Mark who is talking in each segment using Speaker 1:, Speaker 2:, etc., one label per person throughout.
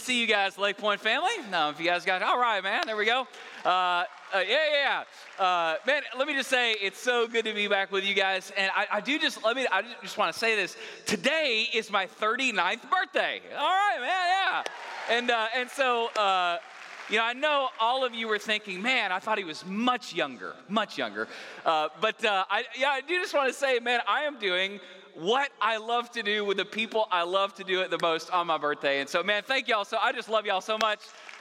Speaker 1: To see you guys, Lakepointe family. Now, if you guys got, all right, man, there we go. Uh, uh, yeah, yeah, yeah. Uh, man, let me just say, it's so good to be back with you guys. And I, I do just, let me, I just want to say this. Today is my 39th birthday. All right, man, yeah. And, uh, and so, uh, you know, I know all of you were thinking, man, I thought he was much younger, much younger. Uh, but uh, I, yeah, I do just want to say, man, I am doing what I love to do with the people I love to do it the most on my birthday. And so, man, thank y'all. So I just love y'all so much.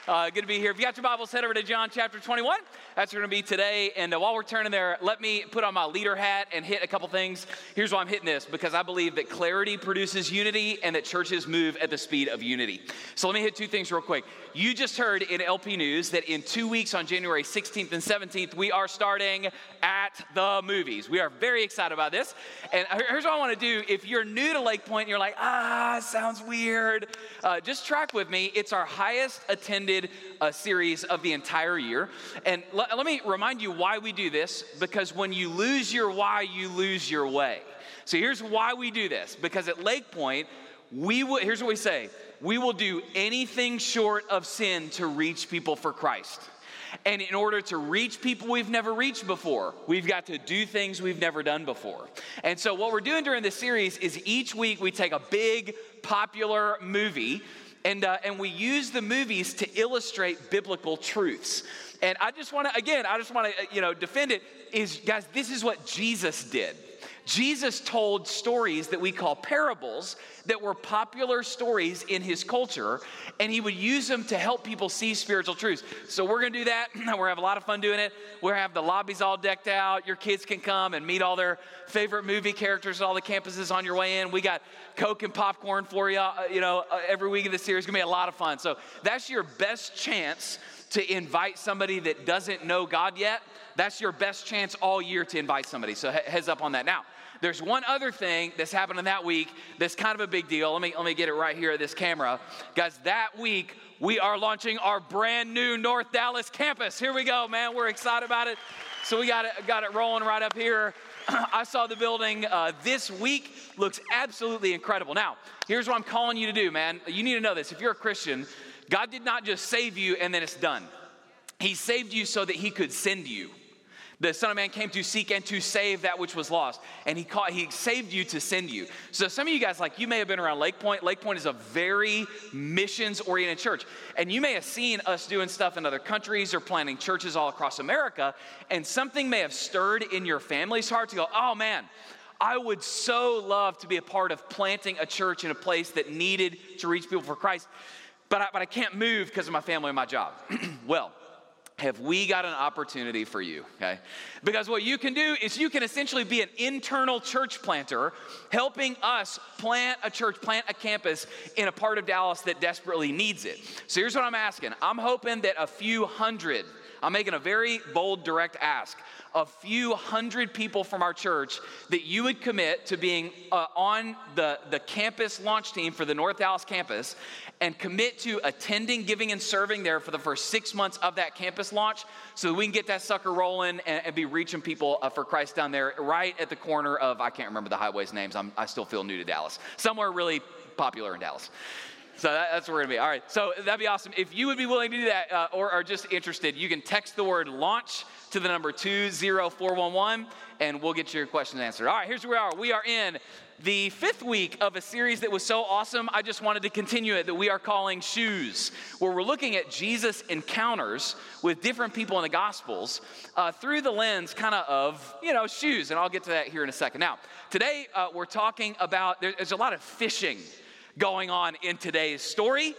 Speaker 1: Uh, good to be here. If you got your Bibles, head over to John chapter 21. That's going to be today. And uh, while we're turning there, let me put on my leader hat and hit a couple things. Here's why I'm hitting this because I believe that clarity produces unity and that churches move at the speed of unity. So let me hit two things real quick. You just heard in LP News that in two weeks on January 16th and 17th, we are starting at the movies. We are very excited about this. And here's what I want to do. If you're new to Lakepointe and you're like, ah, sounds weird, uh, just track with me. It's our highest attended uh, series of the entire year. And l- let me remind you why we do this because when you lose your why, you lose your way. So here's why we do this because at Lakepointe, we will, here's what we say we will do anything short of sin to reach people for Christ. And in order to reach people we've never reached before, we've got to do things we've never done before. And so, what we're doing during this series is each week we take a big, popular movie and, uh, and we use the movies to illustrate biblical truths. And I just want to, again, I just want to, uh, you know, defend it. Is guys, this is what Jesus did. Jesus told stories that we call parables that were popular stories in his culture, and he would use them to help people see spiritual truths. So we're gonna do that. we're gonna have a lot of fun doing it. We're have the lobbies all decked out. Your kids can come and meet all their favorite movie characters at all the campuses on your way in. We got Coke and popcorn for you, uh, you know, uh, every week of the series. It's gonna be a lot of fun. So that's your best chance to invite somebody that doesn't know God yet. That's your best chance all year to invite somebody. So heads up on that. Now, there's one other thing that's happening that week that's kind of a big deal. Let me, let me get it right here at this camera. Guys, that week we are launching our brand new North Dallas campus. Here we go, man. We're excited about it. So we got it, got it rolling right up here. I saw the building uh, this week. Looks absolutely incredible. Now, here's what I'm calling you to do, man. You need to know this. If you're a Christian, God did not just save you and then it's done. He saved you so that He could send you. The Son of Man came to seek and to save that which was lost. And he, caught, he saved you to send you. So some of you guys, like you may have been around Lakepointe. Lake Point is a very missions-oriented church. And you may have seen us doing stuff in other countries or planting churches all across America. And something may have stirred in your family's heart to go, oh man, I would so love to be a part of planting a church in a place that needed to reach people for Christ. But I, but I can't move because of my family and my job. well, have we got an opportunity for you, okay? Because what you can do is you can essentially be an internal church planter, helping us plant a church, plant a campus in a part of Dallas that desperately needs it. So here's what I'm asking I'm hoping that a few hundred, I'm making a very bold, direct ask. A few hundred people from our church that you would commit to being uh, on the, the campus launch team for the North Dallas campus and commit to attending, giving, and serving there for the first six months of that campus launch so that we can get that sucker rolling and, and be reaching people uh, for Christ down there right at the corner of, I can't remember the highways names, I'm, I still feel new to Dallas, somewhere really popular in Dallas. So that, that's where we're gonna be. All right. So that'd be awesome. If you would be willing to do that uh, or are just interested, you can text the word launch to the number 20411 and we'll get your questions answered. All right, here's where we are. We are in the fifth week of a series that was so awesome, I just wanted to continue it that we are calling Shoes, where we're looking at Jesus' encounters with different people in the Gospels uh, through the lens kind of of, you know, shoes. And I'll get to that here in a second. Now, today uh, we're talking about, there's a lot of fishing going on in today's story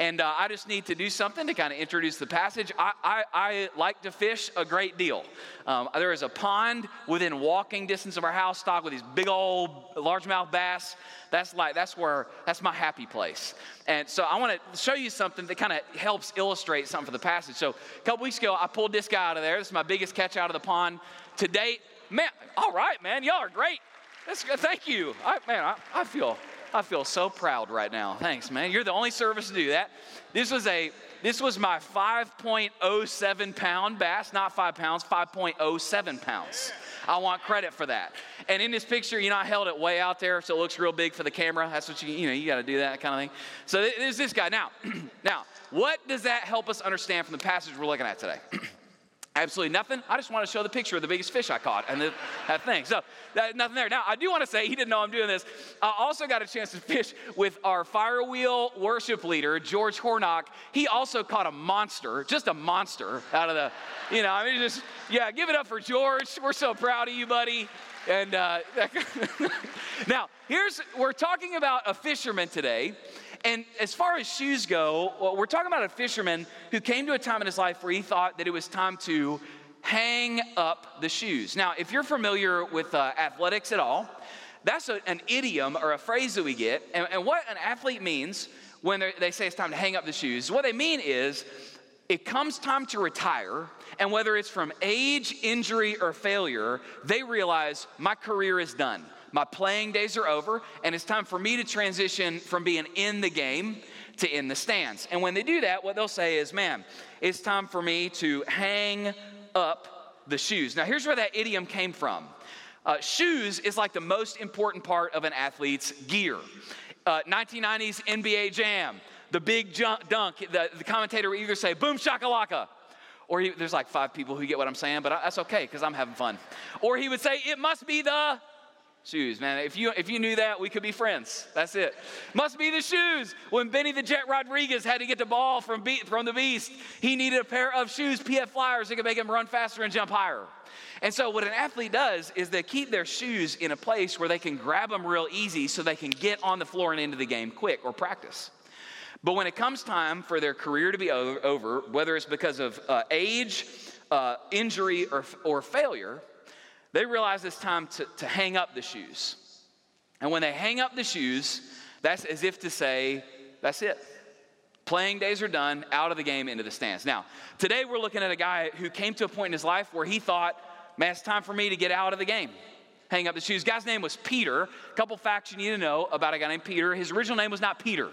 Speaker 1: and uh, I just need to do something to kind of introduce the passage. I, I, I, like to fish a great deal. Um, there is a pond within walking distance of our house, stocked with these big old largemouth bass. That's like that's where that's my happy place. And so I want to show you something that kind of helps illustrate something for the passage. So a couple weeks ago, I pulled this guy out of there. This is my biggest catch out of the pond to date. Man, all right, man, y'all are great. That's, thank you. I, man, I, I feel I feel so proud right now. Thanks, man. You're the only service to do that. This was a this was my 5.07 pound bass, not five pounds, 5.07 pounds. I want credit for that. And in this picture, you know, I held it way out there so it looks real big for the camera. That's what you, you know, you got to do that kind of thing. So there's this guy. Now, now, what does that help us understand from the passage we're looking at today? Absolutely nothing. I just want to show the picture of the biggest fish I caught and the, that thing. So that, nothing there. Now I do want to say he didn't know I'm doing this. I also got a chance to fish with our firewheel worship leader George Hornock. He also caught a monster, just a monster out of the, you know. I mean, just yeah. Give it up for George. We're so proud of you, buddy. And uh, now here's we're talking about a fisherman today and as far as shoes go, well, we're talking about a fisherman who came to a time in his life where he thought that it was time to hang up the shoes. Now, if you're familiar with uh, athletics at all, that's a, an idiom or a phrase that we get. And, and what an athlete means when they say it's time to hang up the shoes, what they mean is it comes time to retire, and whether it's from age, injury, or failure, they realize my career is done. My playing days are over, and it's time for me to transition from being in the game to in the stands. And when they do that, what they'll say is, man, it's time for me to hang up the shoes. Now, here's where that idiom came from. Uh, shoes is like the most important part of an athlete's gear. Uh, 1990s NBA Jam, the big dunk, the, the commentator would either say, boom shakalaka, or he, there's like five people who get what I'm saying, but that's okay because I'm having fun. Or he would say, it must be the Shoes, man. If you if you knew that, we could be friends. That's it. Must be the shoes. When Benny the Jet Rodriguez had to get the ball from, Be- from the Beast, he needed a pair of shoes, PF Flyers, that could make him run faster and jump higher. And so, what an athlete does is they keep their shoes in a place where they can grab them real easy so they can get on the floor and into the game quick or practice. But when it comes time for their career to be over, whether it's because of uh, age, uh, injury, or, or failure, they realize it's time to, to hang up the shoes. And when they hang up the shoes, that's as if to say, that's it. Playing days are done, out of the game, into the stands. Now, today we're looking at a guy who came to a point in his life where he thought, man, it's time for me to get out of the game. Hang up the shoes. Guy's name was Peter. A couple facts you need to know about a guy named Peter. His original name was not Peter.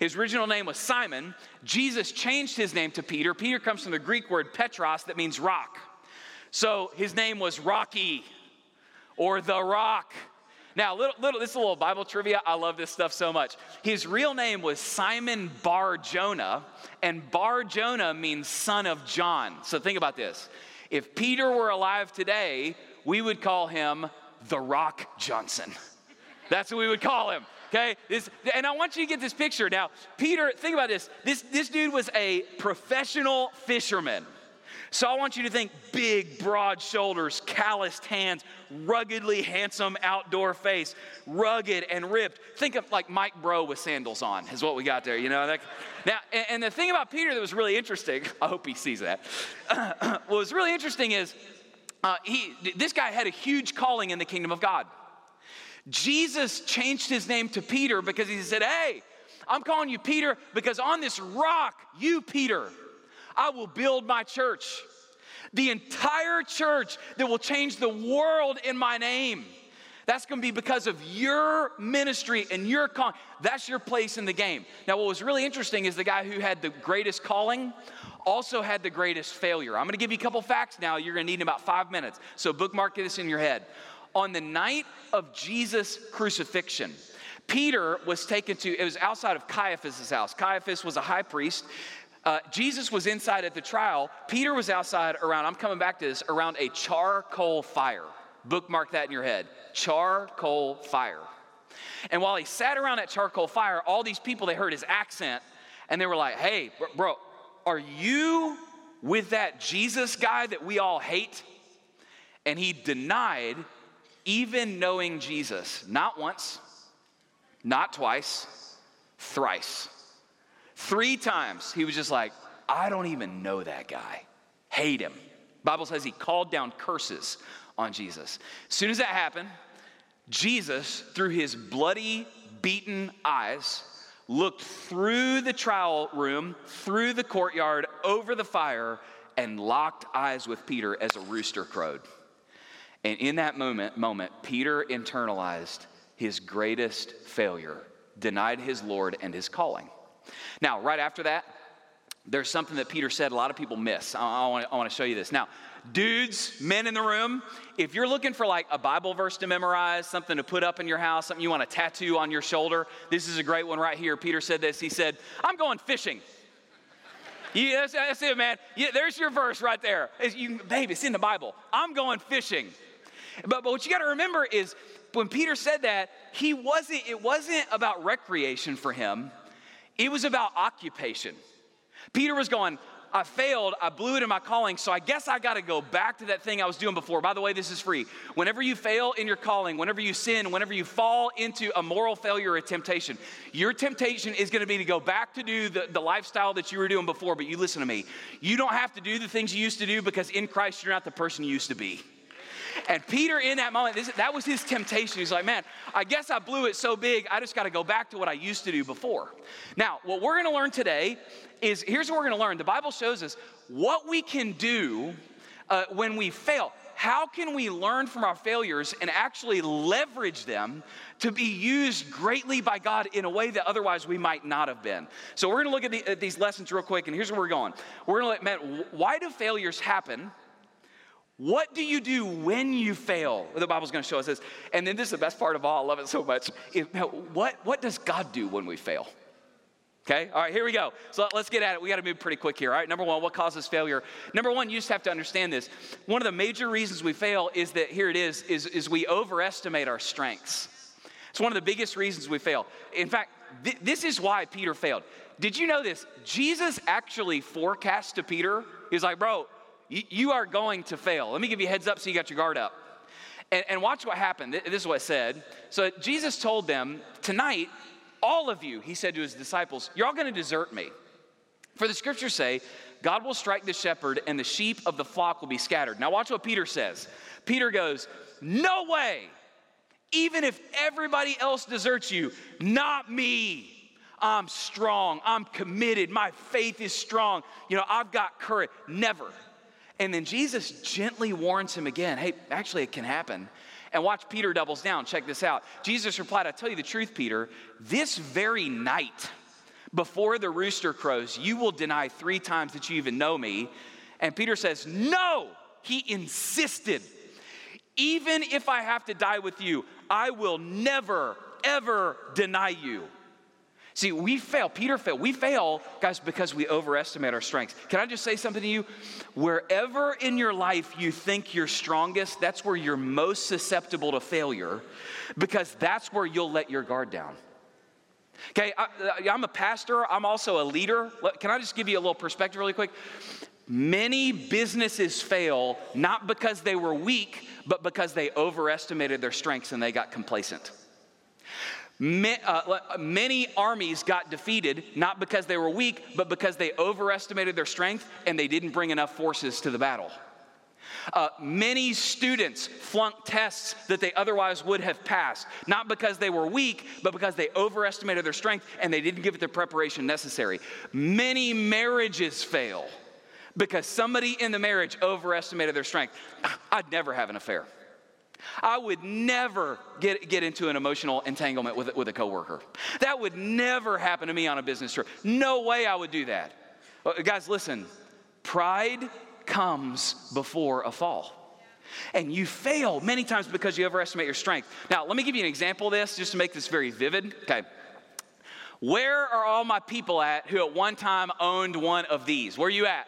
Speaker 1: His original name was Simon. Jesus changed his name to Peter. Peter comes from the Greek word Petros, that means rock. So his name was Rocky or The Rock. Now, little, little, this is a little Bible trivia. I love this stuff so much. His real name was Simon Bar Jonah, and Bar Jonah means son of John. So think about this. If Peter were alive today, we would call him The Rock Johnson. That's what we would call him. Okay, this, and I want you to get this picture now. Peter, think about this. This this dude was a professional fisherman. So I want you to think big, broad shoulders, calloused hands, ruggedly handsome outdoor face, rugged and ripped. Think of like Mike Bro with sandals on, is what we got there, you know? That, now, and, and, the thing about Peter that was really interesting, I hope he sees that. what was really interesting is uh, he, this guy had a huge calling in the kingdom of God. Jesus changed his name to Peter because he said, Hey, I'm calling you Peter because on this rock, you, Peter, I will build my church. The entire church that will change the world in my name. That's going to be because of your ministry and your calling. That's your place in the game. Now, what was really interesting is the guy who had the greatest calling also had the greatest failure. I'm going to give you a couple facts now. You're going to need in about five minutes. So, bookmark this in your head. On the night of Jesus' crucifixion, Peter was taken to, it was outside of Caiaphas' house. Caiaphas was a high priest. Uh, Jesus was inside at the trial. Peter was outside around, I'm coming back to this, around a charcoal fire. Bookmark that in your head charcoal fire. And while he sat around that charcoal fire, all these people, they heard his accent and they were like, hey, bro, are you with that Jesus guy that we all hate? And he denied even knowing Jesus, not once, not twice, thrice. Three times he was just like, I don't even know that guy. Hate him. Bible says he called down curses on Jesus. As soon as that happened, Jesus, through his bloody, beaten eyes, looked through the trial room, through the courtyard, over the fire, and locked eyes with Peter as a rooster crowed. And in that moment, moment, Peter internalized his greatest failure, denied his Lord and his calling. Now, right after that, there's something that Peter said a lot of people miss. I, I, want, to show you this. Now, dudes, men in the room, if you're looking for like a Bible verse to memorize, something to put up in your house, something you want to tattoo on your shoulder, this is a great one right here. Peter said this. He said, I'm going fishing. Yeah, that's, that's it, man. Yeah, there's your verse right there. It's, you, babe, it's in the Bible. I'm going fishing. But, but what you got to remember is when Peter said that, he wasn't, it wasn't about recreation for him, it was about occupation. Peter was going, I failed, I blew it in my calling, so I guess I got to go back to that thing I was doing before. By the way, this is free. Whenever you fail in your calling, whenever you sin, whenever you fall into a moral failure or a temptation, your temptation is to be to go back to do the, the lifestyle that you were doing before. But you listen to me, you don't have to do the things you used to do because in Christ you're not the person you used to be. And Peter, in that moment, this, that was his temptation. He's like, man, I guess I blew it so big, I just got to go back to what I used to do before. Now, what we're going to learn today is here's what we're going to learn. The Bible shows us what we can do uh, when we fail. How can we learn from our failures and actually leverage them to be used greatly by God in a way that otherwise we might not have been? So, we're gonna look at, the, at these lessons real quick, and here's where we're going. We're gonna let, man, why do failures happen? What do you do when you fail? The Bible's going to show us this. And then this is the best part of all. I love it so much. what, what does God do when we fail? Okay, all right, here we go. So let's get at it. We got to move pretty quick here. All right, number one, what causes failure? Number one, you just have to understand this. One of the major reasons we fail is that here it is, is, is we overestimate our strengths. It's one of the biggest reasons we fail. In fact, th- this is why Peter failed. Did you know this? Jesus actually forecast to Peter, he's like, bro, you are going to fail. Let me give you a heads up so you got your guard up. And, and watch what happened. This is what it said. So Jesus told them, Tonight, all of you, he said to his disciples, you're all going to desert me. For the scriptures say, God will strike the shepherd and the sheep of the flock will be scattered. Now, watch what Peter says. Peter goes, No way. Even if everybody else deserts you, not me. I'm strong. I'm committed. My faith is strong. You know, I've got courage. Never. And then Jesus gently warns him again hey, actually, it can happen. And watch Peter doubles down. Check this out. Jesus replied, I tell you the truth, Peter, this very night, before the rooster crows, you will deny three times that you even know me. And Peter says, No, he insisted. Even if I have to die with you, I will never, ever deny you. See, we fail. Peter failed. We fail, guys, because we overestimate our strengths. Can I just say something to you? Wherever in your life you think you're strongest, that's where you're most susceptible to failure because that's where you'll let your guard down. Okay, I, am a pastor, I'm also a leader. Can I just give you a little perspective really quick? Many businesses fail not because they were weak, but because they overestimated their strengths and they got complacent. Uh, many armies got defeated not because they were weak, but because they overestimated their strength and they didn't bring enough forces to the battle. Uh, many students flunked tests that they otherwise would have passed, not because they were weak, but because they overestimated their strength and they didn't give it the preparation necessary. Many marriages fail because somebody in the marriage overestimated their strength. I'd never have an affair. I would never get, get into an emotional entanglement with, with a coworker. That would never happen to me on a business trip. No way I would do that. Uh, guys, listen, pride comes before a fall. And you fail many times because you overestimate your strength. Now, let me give you an example of this just to make this very vivid. Okay. Where are all my people at who at one time owned one of these? Where are you at?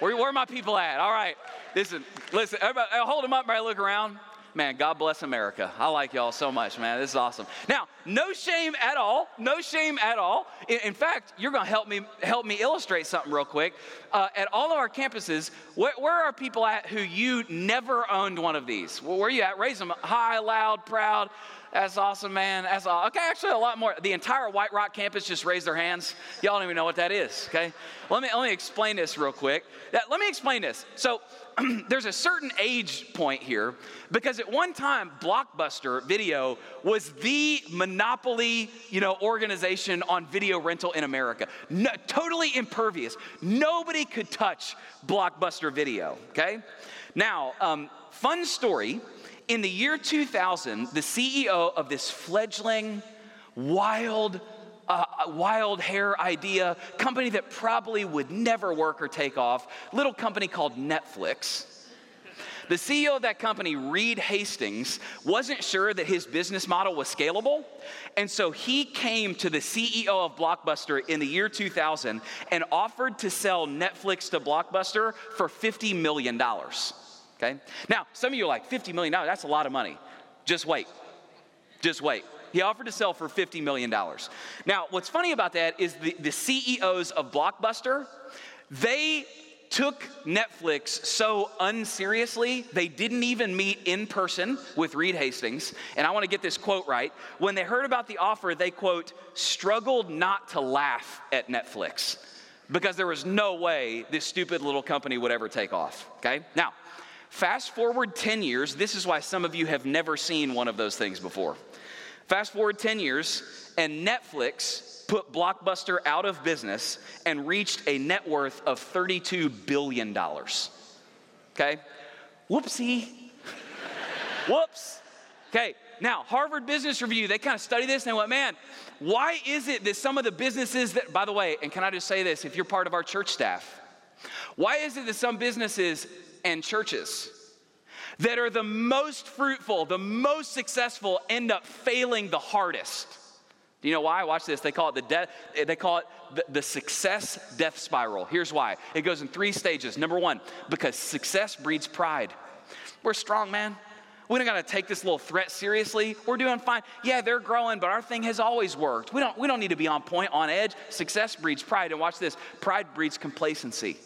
Speaker 1: Where, where are my people at? All right. Listen, listen, everybody, hold them up, everybody look around. Man, God bless America. I like y'all so much, man. This is awesome. Now, no shame at all. No shame at all. In, in fact, you're going to help me help me illustrate something real quick. Uh, at all of our campuses, where, where, are people at who you never owned one of these? Where are you at? Raise them high, loud, proud. That's awesome, man. That's all. Okay, actually, a lot more. The entire White Rock campus just raised their hands. Y'all don't even know what that is, okay? Let me, let me explain this real quick. Let me explain this. So, there's a certain age point here because at one time blockbuster video was the monopoly you know organization on video rental in america no, totally impervious nobody could touch blockbuster video okay now um, fun story in the year 2000, the CEO of this fledgling, wild, uh, wild hair idea, company that probably would never work or take off, little company called Netflix. The CEO of that company, Reed Hastings, wasn't sure that his business model was scalable. And so he came to the CEO of Blockbuster in the year 2000 and offered to sell Netflix to Blockbuster for $50 million okay? Now, some of you are like, $50 million, that's a lot of money. Just wait. Just wait. He offered to sell for $50 million. Now, what's funny about that is the, the CEOs of Blockbuster, they took Netflix so unseriously, they didn't even meet in person with Reed Hastings. And I want to get this quote right. When they heard about the offer, they, quote, struggled not to laugh at Netflix because there was no way this stupid little company would ever take off. Okay? Now, Fast forward 10 years, this is why some of you have never seen one of those things before. Fast forward 10 years, and Netflix put Blockbuster out of business and reached a net worth of $32 billion. Okay? Whoopsie. Whoops. Okay, now, Harvard Business Review, they kind of study this and they went, man, why is it that some of the businesses that, by the way, and can I just say this, if you're part of our church staff, why is it that some businesses and churches that are the most fruitful, the most successful, end up failing the hardest. Do you know why? Watch this. They call it the death. They call it the, the success death spiral. Here's why. It goes in three stages. Number one, because success breeds pride. We're strong, man. We don't got to take this little threat seriously. We're doing fine. Yeah, they're growing, but our thing has always worked. We don't, we don't need to be on point, on edge. Success breeds pride. And watch this pride breeds complacency.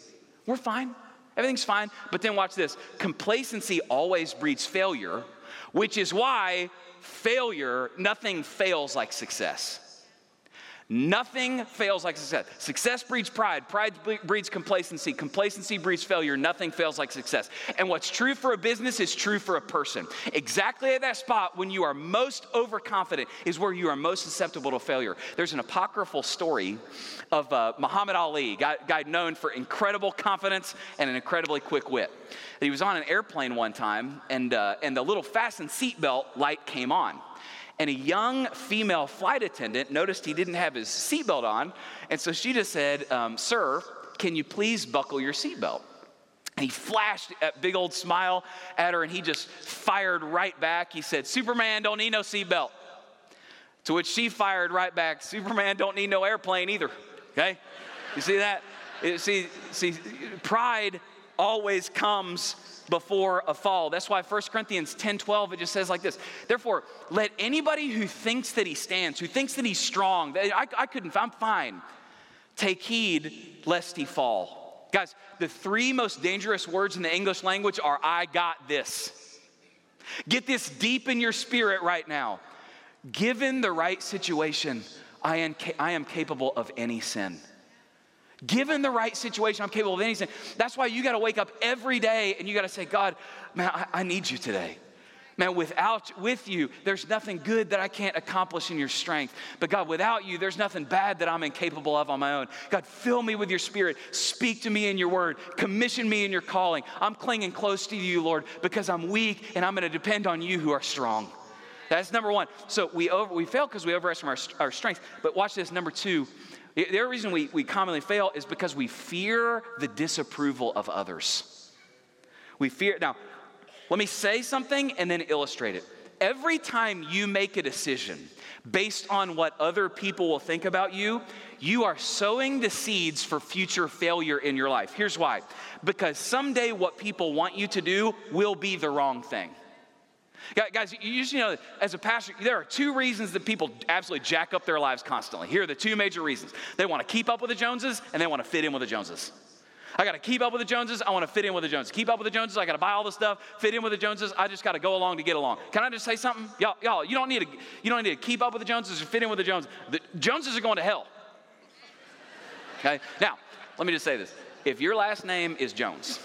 Speaker 1: We're fine. Everything's fine. But then watch this complacency always breeds failure, which is why failure, nothing fails like success. Nothing fails like success. Success breeds pride. Pride breeds complacency. Complacency breeds failure. Nothing fails like success. And what's true for a business is true for a person. Exactly at that spot when you are most overconfident is where you are most susceptible to failure. There's an apocryphal story of uh, Muhammad Ali, guy, guy known for incredible confidence and an incredibly quick wit. He was on an airplane one time, and, uh, and the little fasten seatbelt light came on and a young female flight attendant noticed he didn't have his seatbelt on, and so she just said, um, Sir, can you please buckle your seatbelt? And he flashed a big old smile at her, and he just fired right back. He said, Superman don't need no seatbelt. To which she fired right back, Superman don't need no airplane either. Okay? You see that? See, see, pride always comes before a fall. That's why 1 Corinthians 10 12, it just says like this Therefore, let anybody who thinks that he stands, who thinks that he's strong, I, I couldn't, I'm fine, take heed lest he fall. Guys, the three most dangerous words in the English language are I got this. Get this deep in your spirit right now. Given the right situation, I am, I am capable of any sin. Given the right situation, I'm capable of anything. That's why you got to wake up every day and you got to say, God, man, I, I need you today. Man, without with you, there's nothing good that I can't accomplish in your strength. But God, without you, there's nothing bad that I'm incapable of on my own. God, fill me with your spirit. Speak to me in your word. Commission me in your calling. I'm clinging close to you, Lord, because I'm weak and I'm going to depend on you who are strong. That's number one. So we over, we fail because we overestimate our, our strength. But watch this. Number two, the other reason we, we commonly fail is because we fear the disapproval of others. We fear, now, let me say something and then illustrate it. Every time you make a decision based on what other people will think about you, you are sowing the seeds for future failure in your life. Here's why because someday what people want you to do will be the wrong thing. Guys, you just know, as a pastor, there are two reasons that people absolutely jack up their lives constantly. Here are the two major reasons they want to keep up with the Joneses and they want to fit in with the Joneses. I got to keep up with the Joneses. I want to fit in with the Joneses. Keep up with the Joneses. I got to buy all the stuff. Fit in with the Joneses. I just got to go along to get along. Can I just say something, y'all? Y'all, you don't need to. You don't need to keep up with the Joneses or fit in with the Joneses. The Joneses are going to hell. Okay. Now, let me just say this: if your last name is Jones.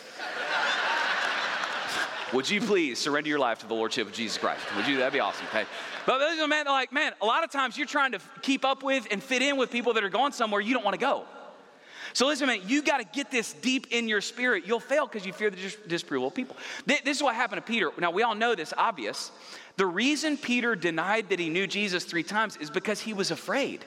Speaker 1: Would you please surrender your life to the Lordship of Jesus Christ? Would you? That'd be awesome. Okay. But man, like, man, a lot of times you're trying to keep up with and fit in with people that are going somewhere you don't want to go. So listen, man, you got to get this deep in your spirit. You'll fail because you fear the dis- disapproval of people. This is what happened to Peter. Now, we all know this, obvious. The reason Peter denied that he knew Jesus three times is because he was afraid.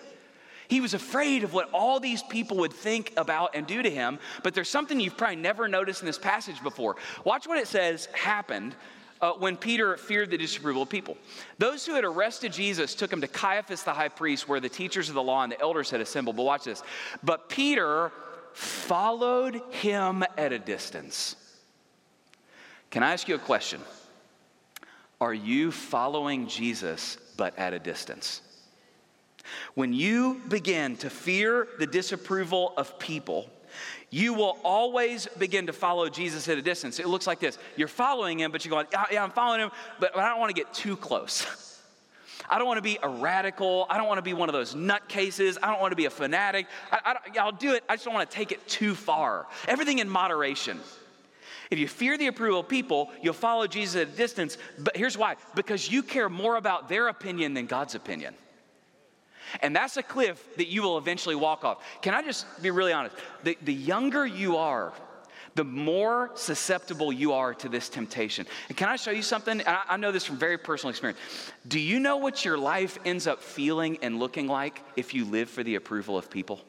Speaker 1: He was afraid of what all these people would think about and do to him. But there's something you've probably never noticed in this passage before. Watch what it says happened uh, when Peter feared the disapproval of people. Those who had arrested Jesus took him to Caiaphas the high priest, where the teachers of the law and the elders had assembled. But watch this. But Peter followed him at a distance. Can I ask you a question? Are you following Jesus but at a distance? When you begin to fear the disapproval of people, you will always begin to follow Jesus at a distance. It looks like this you're following him, but you're going, yeah, I'm following him, but, I don't want to get too close. I don't want to be a radical. I don't want to be one of those nutcases. I don't want to be a fanatic. I, I, I'll do it. I just don't want to take it too far. Everything in moderation. If you fear the approval of people, you'll follow Jesus at a distance. But here's why because you care more about their opinion than God's opinion. And that's a cliff that you will eventually walk off. Can I just be really honest? The, the younger you are, the more susceptible you are to this temptation. And can I show you something? I, I know this from very personal experience. Do you know what your life ends up feeling and looking like if you live for the approval of people?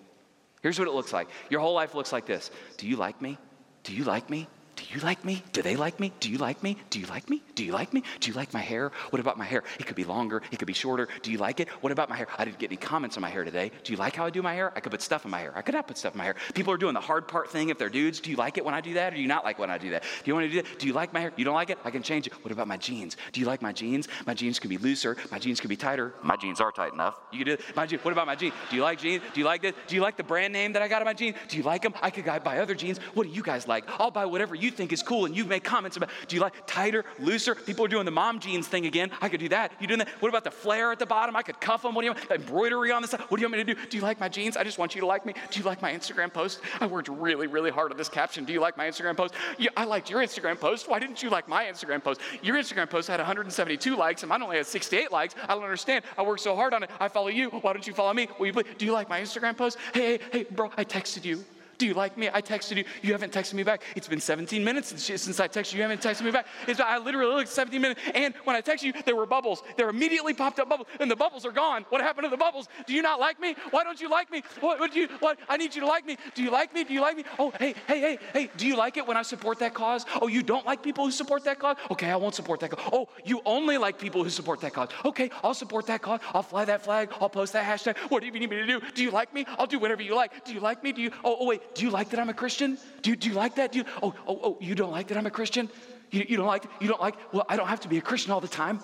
Speaker 1: Here's what it looks like. Your whole life looks like this. Do you like me? Do you like me? Do you like me? Do they like me? Do you like me? Do you like me? Do you like me? Do you like my hair? What about my hair? It could be longer, it could be shorter. Do you like it? What about my hair? I didn't get any comments on my hair today. Do you like how I do my hair? I could put stuff in my hair. I could not put stuff in my hair. People are doing the hard part thing if they're dudes. Do you like it when I do that or do you not like when I do that? Do you want to do that? Do you like my hair? You don't like it? I can change it. What about my jeans? Do you like my jeans? My jeans could be looser. My jeans could be tighter. My jeans are tight enough. You can do it. My jeans. What about my jeans? Do you like jeans? Do you like this? Do you like the brand name that I got on my jeans? Do you like them? I could buy other jeans. What do you guys like? I'll buy whatever you think is cool and you make comments about do you like tighter, looser? People are doing the mom jeans thing again. I could do that. You doing that? What about the flare at the bottom? I could cuff them. What do you want? Embroidery on the side. What do you want me to do? Do you like my jeans? I just want you to like me. Do you like my Instagram post? I worked really, really hard on this caption. Do you like my Instagram post? Yeah, I liked your Instagram post. Why didn't you like my Instagram post? Your Instagram post had 172 likes and mine only had 68 likes. I don't understand. I worked so hard on it. I follow you. Why don't you follow me? Will you please? Do you like my Instagram post? Hey, hey, hey, bro, I texted you. Do you like me? I texted you. You haven't texted me back. It's been 17 minutes since I texted you. You haven't texted me back. It's, I literally looked 17 minutes. And when I texted you, there were bubbles. There immediately popped up bubbles, and the bubbles are gone. What happened to the bubbles? Do you not like me? Why don't you like me? What, do you? What? I need you to like me. Do you like me? Do you like me? Oh, hey, hey, hey, hey. Do you like it when I support that cause? Oh, you don't like people who support that cause? Okay, I won't support that cause. Oh, you only like people who support that cause. Okay, I'll support that cause. I'll fly that flag. I'll post that hashtag. What do you need me to do? Do you like me? I'll do whatever you like. Do you like me? Do you? Oh, oh wait. Do you like that I'm a Christian? Do you, do you like that? Do you, oh, oh, oh, you don't like that I'm a Christian? You, you don't like, you don't like, well, I don't have to be a Christian all the time.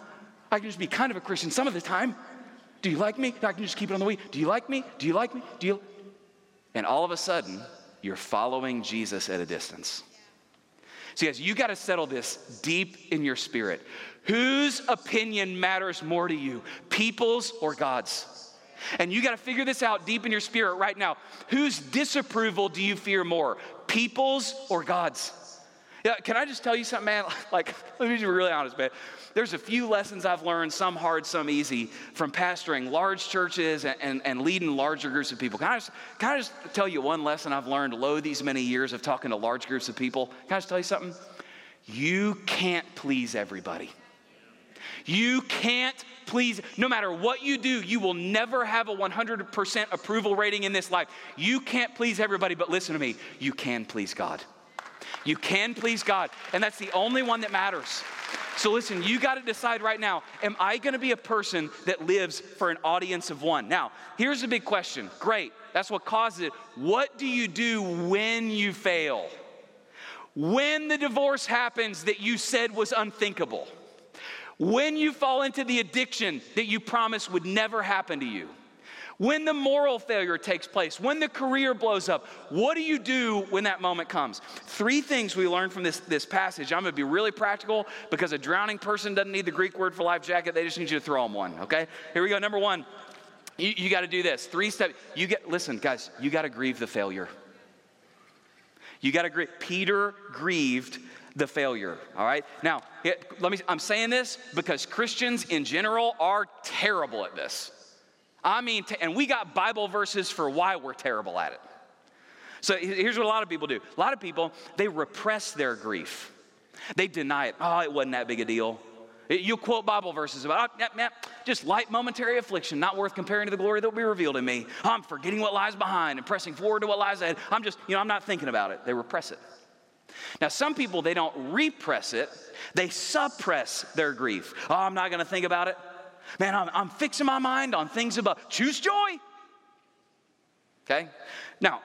Speaker 1: I can just be kind of a Christian some of the time. Do you like me? I can just keep it on the way. Do you like me? Do you like me? Do you? And all of a sudden, you're following Jesus at a distance. So, guys, you got to settle this deep in your spirit. Whose opinion matters more to you, people's or God's? And you got to figure this out deep in your spirit right now. Whose disapproval do you fear more, people's or God's? Yeah, can I just tell you something, man? Like, let me be really honest, man. There's a few lessons I've learned, some hard, some easy, from pastoring large churches and, and, and, leading larger groups of people. Can I, just, can I just tell you one lesson I've learned low these many years of talking to large groups of people? Can I just tell you something? You can't please everybody. You can't please, no matter what you do, you will never have a 100% approval rating in this life. You can't please everybody, but listen to me, you can please God. You can please God, and that's the only one that matters. So listen, you got to decide right now am I going to be a person that lives for an audience of one? Now, here's a big question. Great, that's what causes it. What do you do when you fail? When the divorce happens that you said was unthinkable? When you fall into the addiction that you promised would never happen to you? When the moral failure takes place, when the career blows up, what do you do when that moment comes? Three things we learn from this, this passage. I'm gonna be really practical because a drowning person doesn't need the Greek word for life jacket, they just need you to throw them one, okay? Here we go. Number one, you, you gotta do this. Three steps. You get, listen, guys, you gotta grieve the failure. You gotta grieve. Peter grieved the failure, all right? Now, let me, I'm saying this because Christians in general are terrible at this. I mean, and we got Bible verses for why we're terrible at it. So here's what a lot of people do a lot of people, they repress their grief, they deny it. Oh, it wasn't that big a deal. You'll quote Bible verses about oh, just light momentary affliction, not worth comparing to the glory that will be revealed in me. I'm forgetting what lies behind and pressing forward to what lies ahead. I'm just, you know, I'm not thinking about it. They repress it. Now, some people, they don't repress it, they suppress their grief. Oh, I'm not to think about it. Man, I'm, I'm fixing my mind on things above. Choose joy. Okay? Now,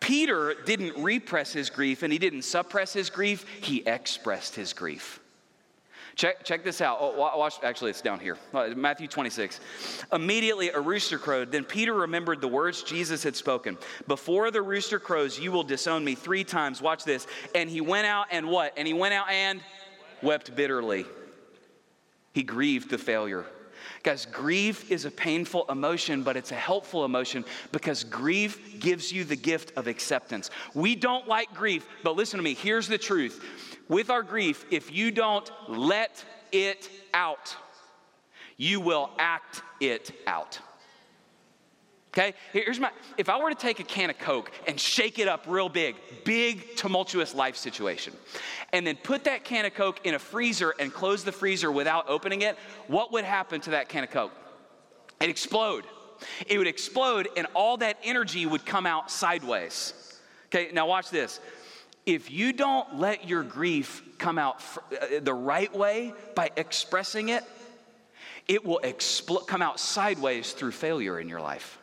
Speaker 1: Peter didn't repress his grief and he didn't suppress his grief, he expressed his grief. Check, check this out. Oh, watch, actually, it's down here. Uh, Matthew 26. Immediately a rooster crowed. Then Peter remembered the words Jesus had spoken. Before the rooster crows, you will disown me three times. Watch this. And he went out and what? And he went out and wept bitterly. He grieved the failure. Guys, grief is a painful emotion, but it's a helpful emotion because grief gives you the gift of acceptance. We don't like grief, but listen to me. Here's the truth. With our grief, if you don't let it out, you will act it out. Okay? Here's my if I were to take a can of Coke and shake it up real big, big tumultuous life situation, and then put that can of Coke in a freezer and close the freezer without opening it, what would happen to that can of Coke? It'd explode. It would explode and all that energy would come out sideways. Okay, now watch this. If you don't let your grief come out uh, the right way by expressing it, it will expl- come out sideways through failure in your life.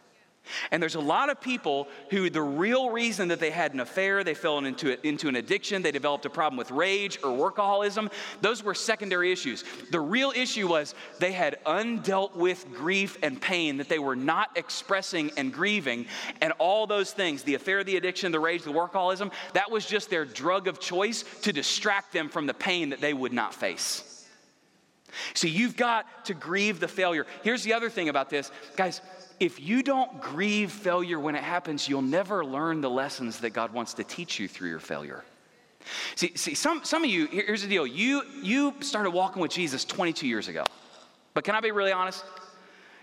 Speaker 1: And there's a lot of people who the real reason that they had an affair, they fell into, into an addiction, they developed a problem with rage or workaholism, those were secondary issues. The real issue was they had undealt with grief and pain that they were not expressing and grieving. And all those things the affair, the addiction, the rage, the workaholism that was just their drug of choice to distract them from the pain that they would not face. So you've got to grieve the failure. Here's the other thing about this, guys if you don't grieve failure when it happens, you'll never learn the lessons that God wants to teach you through your failure. See, see some, some of you, here's the deal. You, you started walking with Jesus 22 years ago. But can I be really honest?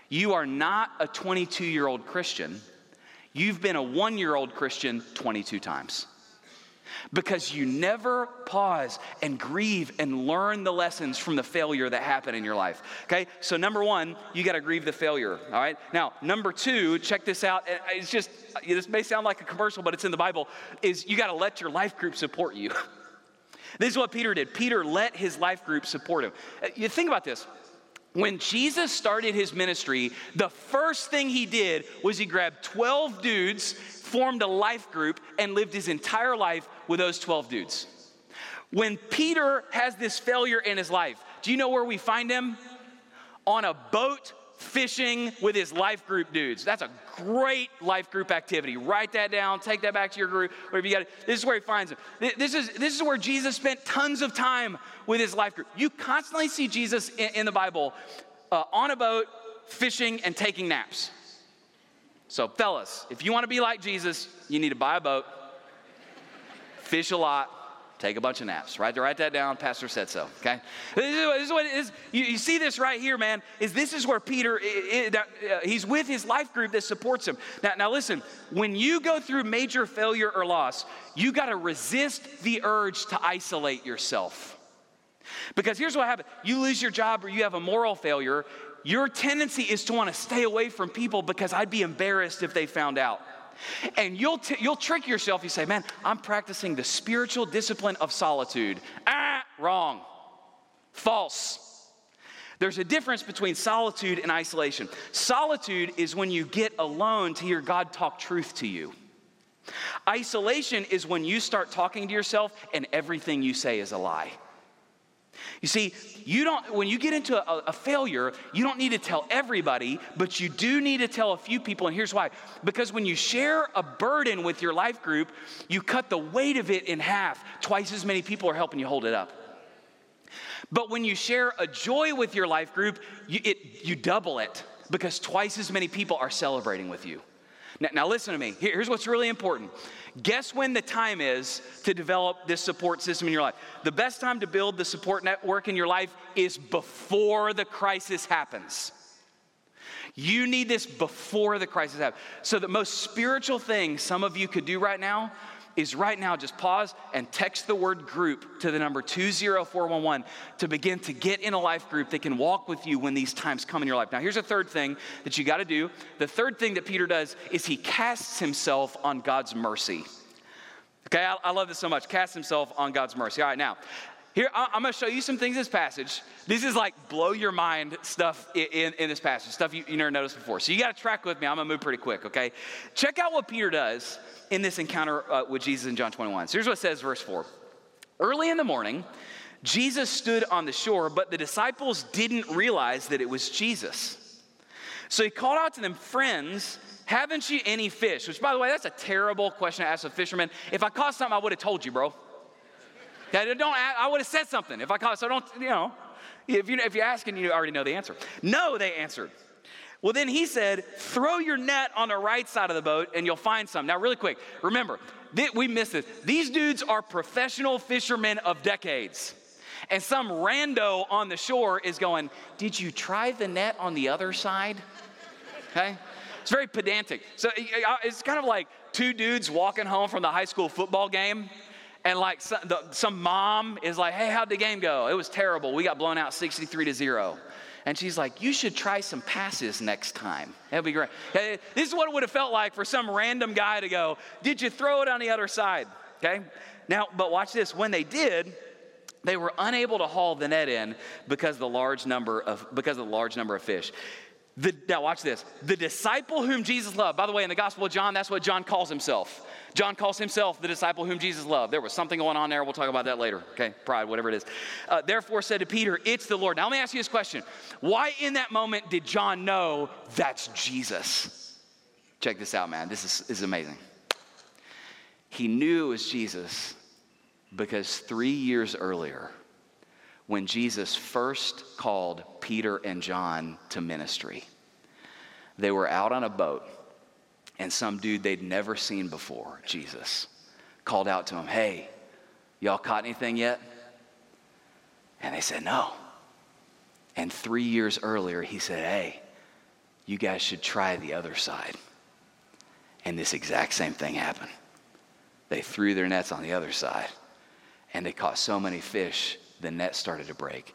Speaker 1: You are not a 22 year old Christian. You've been a one year old Christian 22 times because you never pause and grieve and learn the lessons from the failure that happened in your life. Okay, so number one, you got to grieve the failure. All right, now number two, check this out. It's just this may sound like a commercial, but it's in the Bible. Is you got to let your life group support you. this is what Peter did. Peter let his life group support him. Uh, you think about this. When Jesus started his ministry, the first thing he did was he grabbed 12 dudes formed a life group, and lived his entire life with those 12 dudes. When Peter has this failure in his life, do you know where we find him? On a boat fishing with his life group dudes. That's a great life group activity. Write that down, take that back to your group, wherever you got it. This is where he finds them. This is, this is where Jesus spent tons of time with his life group. You constantly see Jesus in, in the Bible uh, on a boat, fishing, and taking naps. So, fellas, if you want to be like Jesus, you need to buy a boat, fish a lot, take a bunch of naps. Right? Write that down. Pastor said so. Okay. This is, this is. You, you, see this right here, man. Is this is where Peter? It, it, uh, he's with his life group that supports him. Now, now listen. When you go through major failure or loss, you got to resist the urge to isolate yourself. Because here's what happens: you lose your job or you have a moral failure your tendency is to want to stay away from people because I'd be embarrassed if they found out. And you'll, t- you'll trick yourself. You say, man, I'm practicing the spiritual discipline of solitude. Ah, wrong. False. There's a difference between solitude and isolation. Solitude is when you get alone to hear God talk truth to you. Isolation is when you start talking to yourself and everything you say is a lie. You see, you don't, when you get into a, a, failure, you don't need to tell everybody, but you do need to tell a few people. And here's why because when you share a burden with your life group, you cut the weight of it in half. Twice as many people are helping you hold it up. But when you share a joy with your life group, you, it, you double it because twice as many people are celebrating with you. Now, now listen to me. Here, here's what's really important. Guess when the time is to develop this support system in your life? The best time to build the support network in your life is before the crisis happens. You need this before the crisis happens. So, the most spiritual thing some of you could do right now is right now just pause and text the word group to the number 20411 to begin to get in a life group that can walk with you when these times come in your life. Now, here's a third thing that you got to do. The third thing that Peter does is he casts himself on God's mercy. Okay, I, I love this so much. Casts himself on God's mercy. All right, now, here, I'm going to show you some things in this passage. This is like blow your mind stuff in, in, in this passage, stuff you, you never noticed before. So you got to track with me. I'm going to move pretty quick, okay? Check out what Peter does in this encounter uh, with Jesus in John 21. So here's what it says, verse 4. Early in the morning, Jesus stood on the shore, but the disciples didn't realize that it was Jesus. So he called out to them, Friends, haven't you any fish? Which, by the way, that's a terrible question to ask a fisherman. If I caught something, I would have told you, bro. Yeah, don't, I would have said something if I caught, so don't, you know, if, you, if you're asking, you already know the answer. No, they answered. Well, then he said, throw your net on the right side of the boat and you'll find some. Now, really quick, remember, th- we missed this. These dudes are professional fishermen of decades. And some rando on the shore is going, Did you try the net on the other side? Okay? It's very pedantic. So uh, it's kind of like two dudes walking home from the high school football game. And like some, the, some mom is like, hey, how'd the game go? It was terrible. We got blown out 63 to zero. And she's like, You should try some passes next time. That'd be great. This is what it would have felt like for some random guy to go, Did you throw it on the other side? Okay? Now, but watch this. When they did, they were unable to haul the net in because the large number of because of the large number of fish. The, now watch this. The disciple whom Jesus loved. By the way, in the Gospel of John, that's what John calls himself. John calls himself the disciple whom Jesus loved. There was something going on there. We'll talk about that later. Okay, pride, whatever it is. Uh, therefore said to Peter, It's the Lord. Now let me ask you this question Why in that moment did John know that's Jesus? Check this out, man. This is, this is amazing. He knew it was Jesus because three years earlier, when Jesus first called Peter and John to ministry, they were out on a boat and some dude they'd never seen before, Jesus, called out to him, Hey, y'all caught anything yet? And they said, No. And three years earlier, he said, Hey, you guys should try the other side. And this exact same thing happened. They threw their nets on the other side, and they caught so many fish, the net started to break.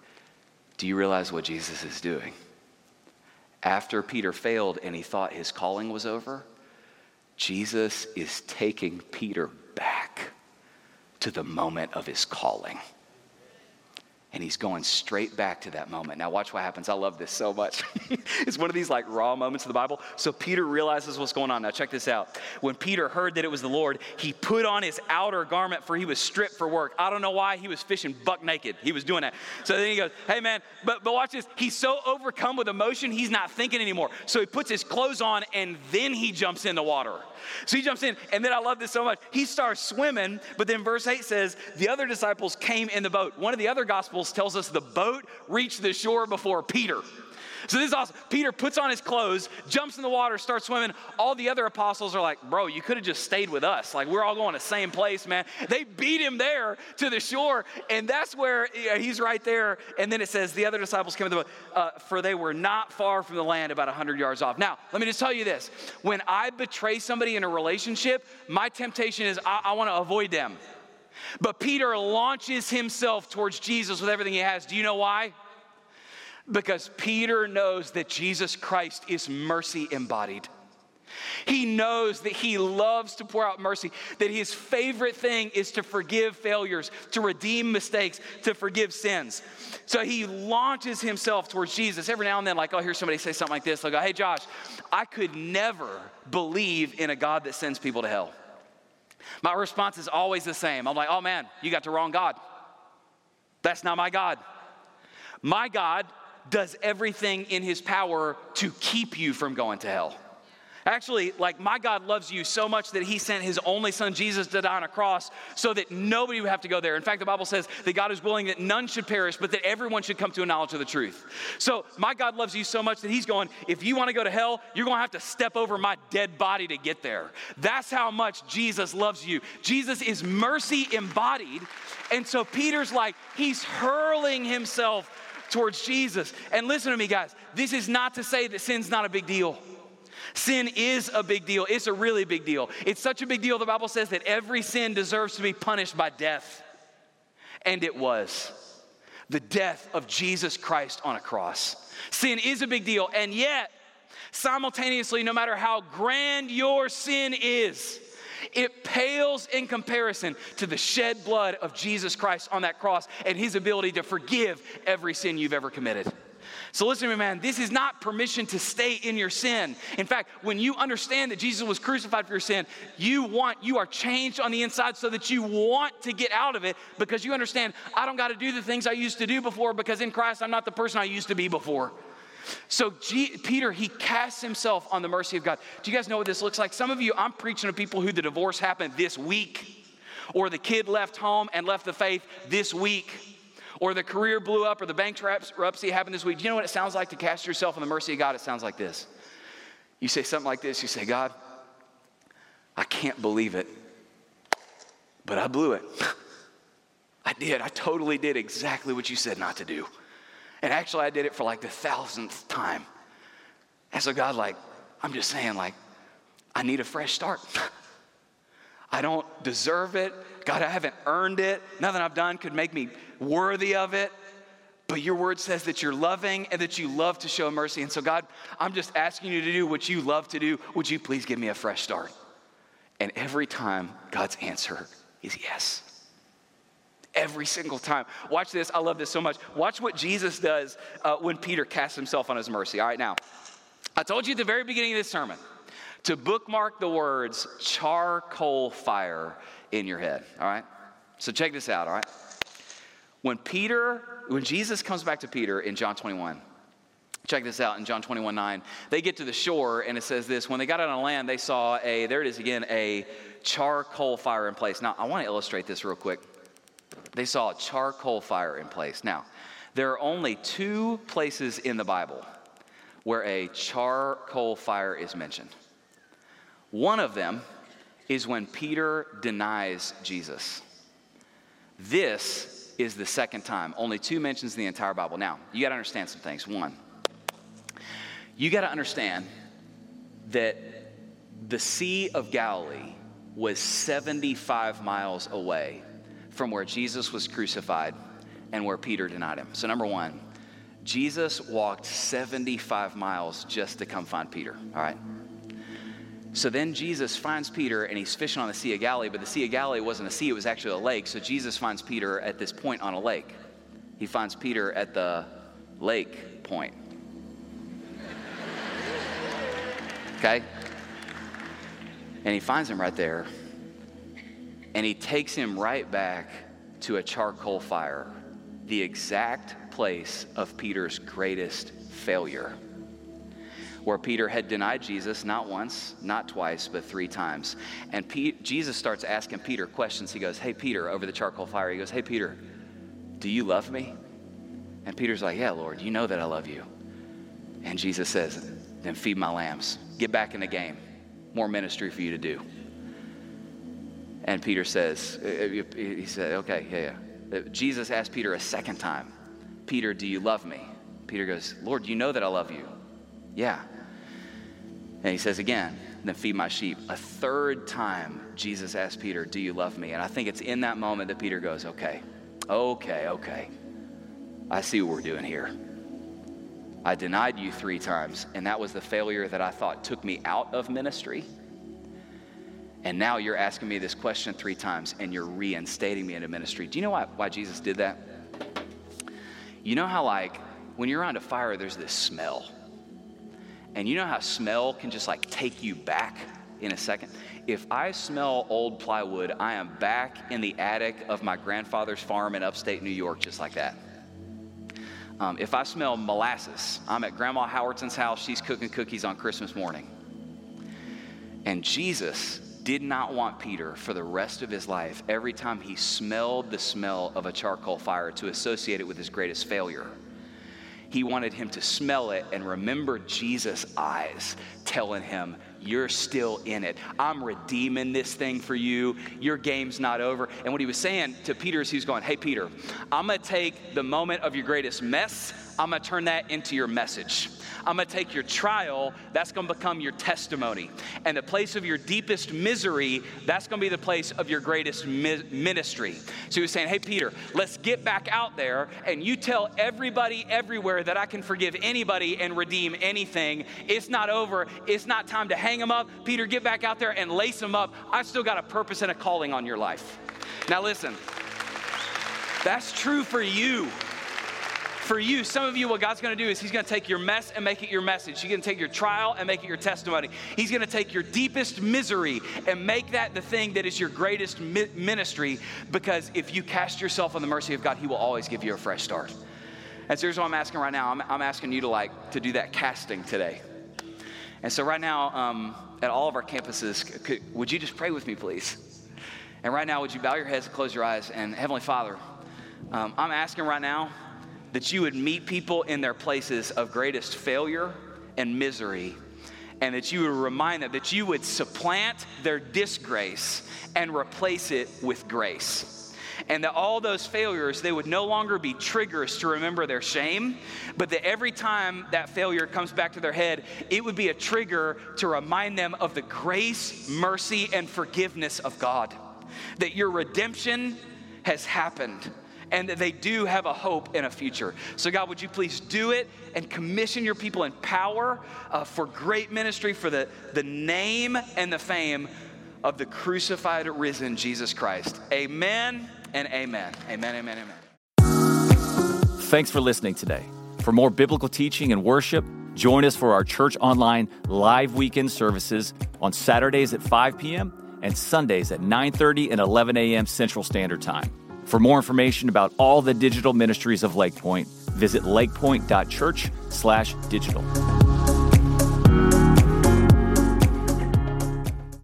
Speaker 1: Do you realize what Jesus is doing? After Peter failed and he thought his calling was over, Jesus is taking Peter back to the moment of his calling. And he's going straight back to that moment. Now, watch what happens. I love this so much. it's one of these like raw moments of the Bible. So, Peter realizes what's going on. Now, check this out. When Peter heard that it was the Lord, he put on his outer garment, for he was stripped for work. I don't know why he was fishing buck naked. He was doing that. So then he goes, Hey, man, but, but watch this. He's so overcome with emotion, he's not thinking anymore. So, he puts his clothes on and then he jumps in the water. So he jumps in, and then I love this so much. He starts swimming, but then verse 8 says, The other disciples came in the boat. One of the other gospels tells us the boat reached the shore before Peter. So this is awesome. Peter puts on his clothes, jumps in the water, starts swimming. All the other apostles are like, bro, you could have just stayed with us. Like, we're all going to the same place, man. They beat him there to the shore, and that's where he's right there. And then it says, the other disciples came to the boat, uh, for they were not far from the land, about 100 yards off. Now, let me just tell you this. When I betray somebody in a relationship, my temptation is I, I want to avoid them. But Peter launches himself towards Jesus with everything he has. Do you know why? Because Peter knows that Jesus Christ is mercy embodied. He knows that he loves to pour out mercy, that his favorite thing is to forgive failures, to redeem mistakes, to forgive sins. So he launches himself towards Jesus. Every now and then, like I'll hear somebody say something like this. They'll go, Hey, Josh, I could never believe in a God that sends people to hell. My response is always the same. I'm like, Oh man, you got the wrong God. That's not my God. My God does everything in his power to keep you from going to hell. Actually, like my God loves you so much that he sent his only son Jesus to die on a cross so that nobody would have to go there. In fact, the Bible says that God is willing that none should perish, but that everyone should come to a knowledge of the truth. So my God loves you so much that he's going, if you want to go to hell, you're going to have to step over my dead body to get there. That's how much Jesus loves you. Jesus is mercy embodied. And so Peter's like, he's hurling himself towards Jesus. And listen to me, guys, this is not to say that sin's not a big deal. Sin is a big deal. It's a really big deal. It's such a big deal, the Bible says that every sin deserves to be punished by death. And it was the death of Jesus Christ on a cross. Sin is a big deal. And yet, simultaneously, no matter how grand your sin is, it pales in comparison to the shed blood of Jesus Christ on that cross and his ability to forgive every sin you've ever committed. So listen to me, man. This is not permission to stay in your sin. In fact, when you understand that Jesus was crucified for your sin, you want, you are changed on the inside so that you want to get out of it because you understand, I don't got to do the things I used to do before because in Christ I'm not the person I used to be before. So G- Peter, he casts himself on the mercy of God. Do you guys know what this looks like? Some of you, I'm preaching to people who the divorce happened this week, or the kid left home and left the faith this week or the career blew up, or the bankruptcy happened this week. Do you know what it sounds like to cast yourself in the mercy of God? It sounds like this. You say something like this you say, God, I can't believe it, but I blew it. I did. I totally did exactly what you said not to do. And actually, I did it for like the thousandth time. And so, God, like, I'm just saying, like, I need a fresh start. I don't deserve it. God, I haven't earned it. Nothing I've done could make me worthy of it. But your word says that you're loving and that you love to show mercy. And so, God, I'm just asking you to do what you love to do. Would you please give me a fresh start? And every time, God's answer is yes. Every single time. Watch this. I love this so much. Watch what Jesus does uh, when Peter casts himself on his mercy. All right, now, I told you at the very beginning of this sermon to bookmark the words charcoal fire in your head, all right? So check this out, all right? When Peter, when Jesus comes back to Peter in John 21, check this out in John 21 9, they get to the shore and it says this when they got out on land, they saw a, there it is again, a charcoal fire in place. Now, I want to illustrate this real quick. They saw a charcoal fire in place. Now, there are only two places in the Bible where a charcoal fire is mentioned. One of them is when Peter denies Jesus. This is the second time. Only two mentions in the entire Bible. Now, you got to understand some things. One, you got to understand that the Sea of Galilee was 75 miles away from where Jesus was crucified and where Peter denied him. So, number one, Jesus walked 75 miles just to come find Peter, all right? So then Jesus finds Peter and he's fishing on the Sea of Galilee, but the Sea of Galilee wasn't a sea, it was actually a lake. So Jesus finds Peter at this point on a lake. He finds Peter at the lake point. Okay? And he finds him right there. And he takes him right back to a charcoal fire, the exact place of Peter's greatest failure where Peter had denied Jesus not once, not twice, but three times. And Pete, Jesus starts asking Peter questions. He goes, Hey, Peter, over the charcoal fire, he goes, Hey, Peter, do you love me? And Peter's like, Yeah, Lord, you know that I love you. And Jesus says, Then feed my lambs. Get back in the game. More ministry for you to do. And Peter says, uh, uh, He said, Okay, yeah, yeah. Uh, Jesus asked Peter a second time, Peter, do you love me? Peter goes, Lord, you know that I love you. Yeah. And he says again, then feed my sheep. A third time, Jesus asked Peter, Do you love me? And I think it's in that moment that Peter goes, Okay, okay, okay. I see what we're doing here.
Speaker 2: I denied you three times, and that was the failure that I thought took me out of ministry. And now you're asking me this question three times, and you're reinstating me into ministry. Do you know why, why Jesus did that? You know how, like, when you're around a fire, there's this smell. And you know how smell can just like take you back in a second? If I smell old plywood, I am back in the attic of my grandfather's farm in upstate New York, just like that. Um, if I smell molasses, I'm at Grandma Howardson's house, she's cooking cookies on Christmas morning. And Jesus did not want Peter for the rest of his life, every time he smelled the smell of a charcoal fire, to associate it with his greatest failure. He wanted him to smell it and remember Jesus' eyes telling him, You're still in it. I'm redeeming this thing for you. Your game's not over. And what he was saying to Peter is he was going, Hey, Peter, I'm going to take the moment of your greatest mess, I'm to turn that into your message. I'm to take your trial, that's to become your testimony. And the place of your deepest misery, that's to be the place of your greatest mi- ministry. So he was saying, Hey, Peter, let's get back out there and you tell everybody everywhere that I can forgive anybody and redeem anything. It's not over. It's not time to hang them up. Peter, get back out there and lace them up. I've still got a purpose and a calling on your life. Now, listen, that's true for you for you, some of you, what God's gonna do is He's gonna take your mess and make it your message. He's gonna take your trial and make it your testimony. He's gonna take your deepest misery and make that the thing that is your greatest mi- ministry because if you cast yourself on the mercy of God, He will always give you a fresh start. And so here's what I'm asking right now I'm, I'm asking you to like to do that casting today. And so right now, um, at all of our campuses, could, would you just pray with me, please? And right now, would you bow your heads and close your eyes? And Heavenly Father, um, I'm asking right now that you would meet people in their places of greatest failure and misery, and that you would remind them that you would supplant their disgrace and replace it with grace. And that all those failures, they would no longer be triggers to remember their shame, but that every time that failure comes back to their head, it would be a trigger to remind them of the grace, mercy, and forgiveness of God. That your redemption has happened and that they do have a hope and a future. So, God, would you please do it and commission your people in power uh, for great ministry, for the, the name and the fame of the crucified, risen Jesus Christ. Amen and amen. Amen, amen, amen.
Speaker 3: Thanks for listening today. For more biblical teaching and worship, join us for our Church Online live weekend services on Saturdays at 5 p.m. and Sundays at 9:30 and 11 a.m. Central Standard Time. For more information about all the digital ministries of Lakepointe, visit lakepointe.church/digital.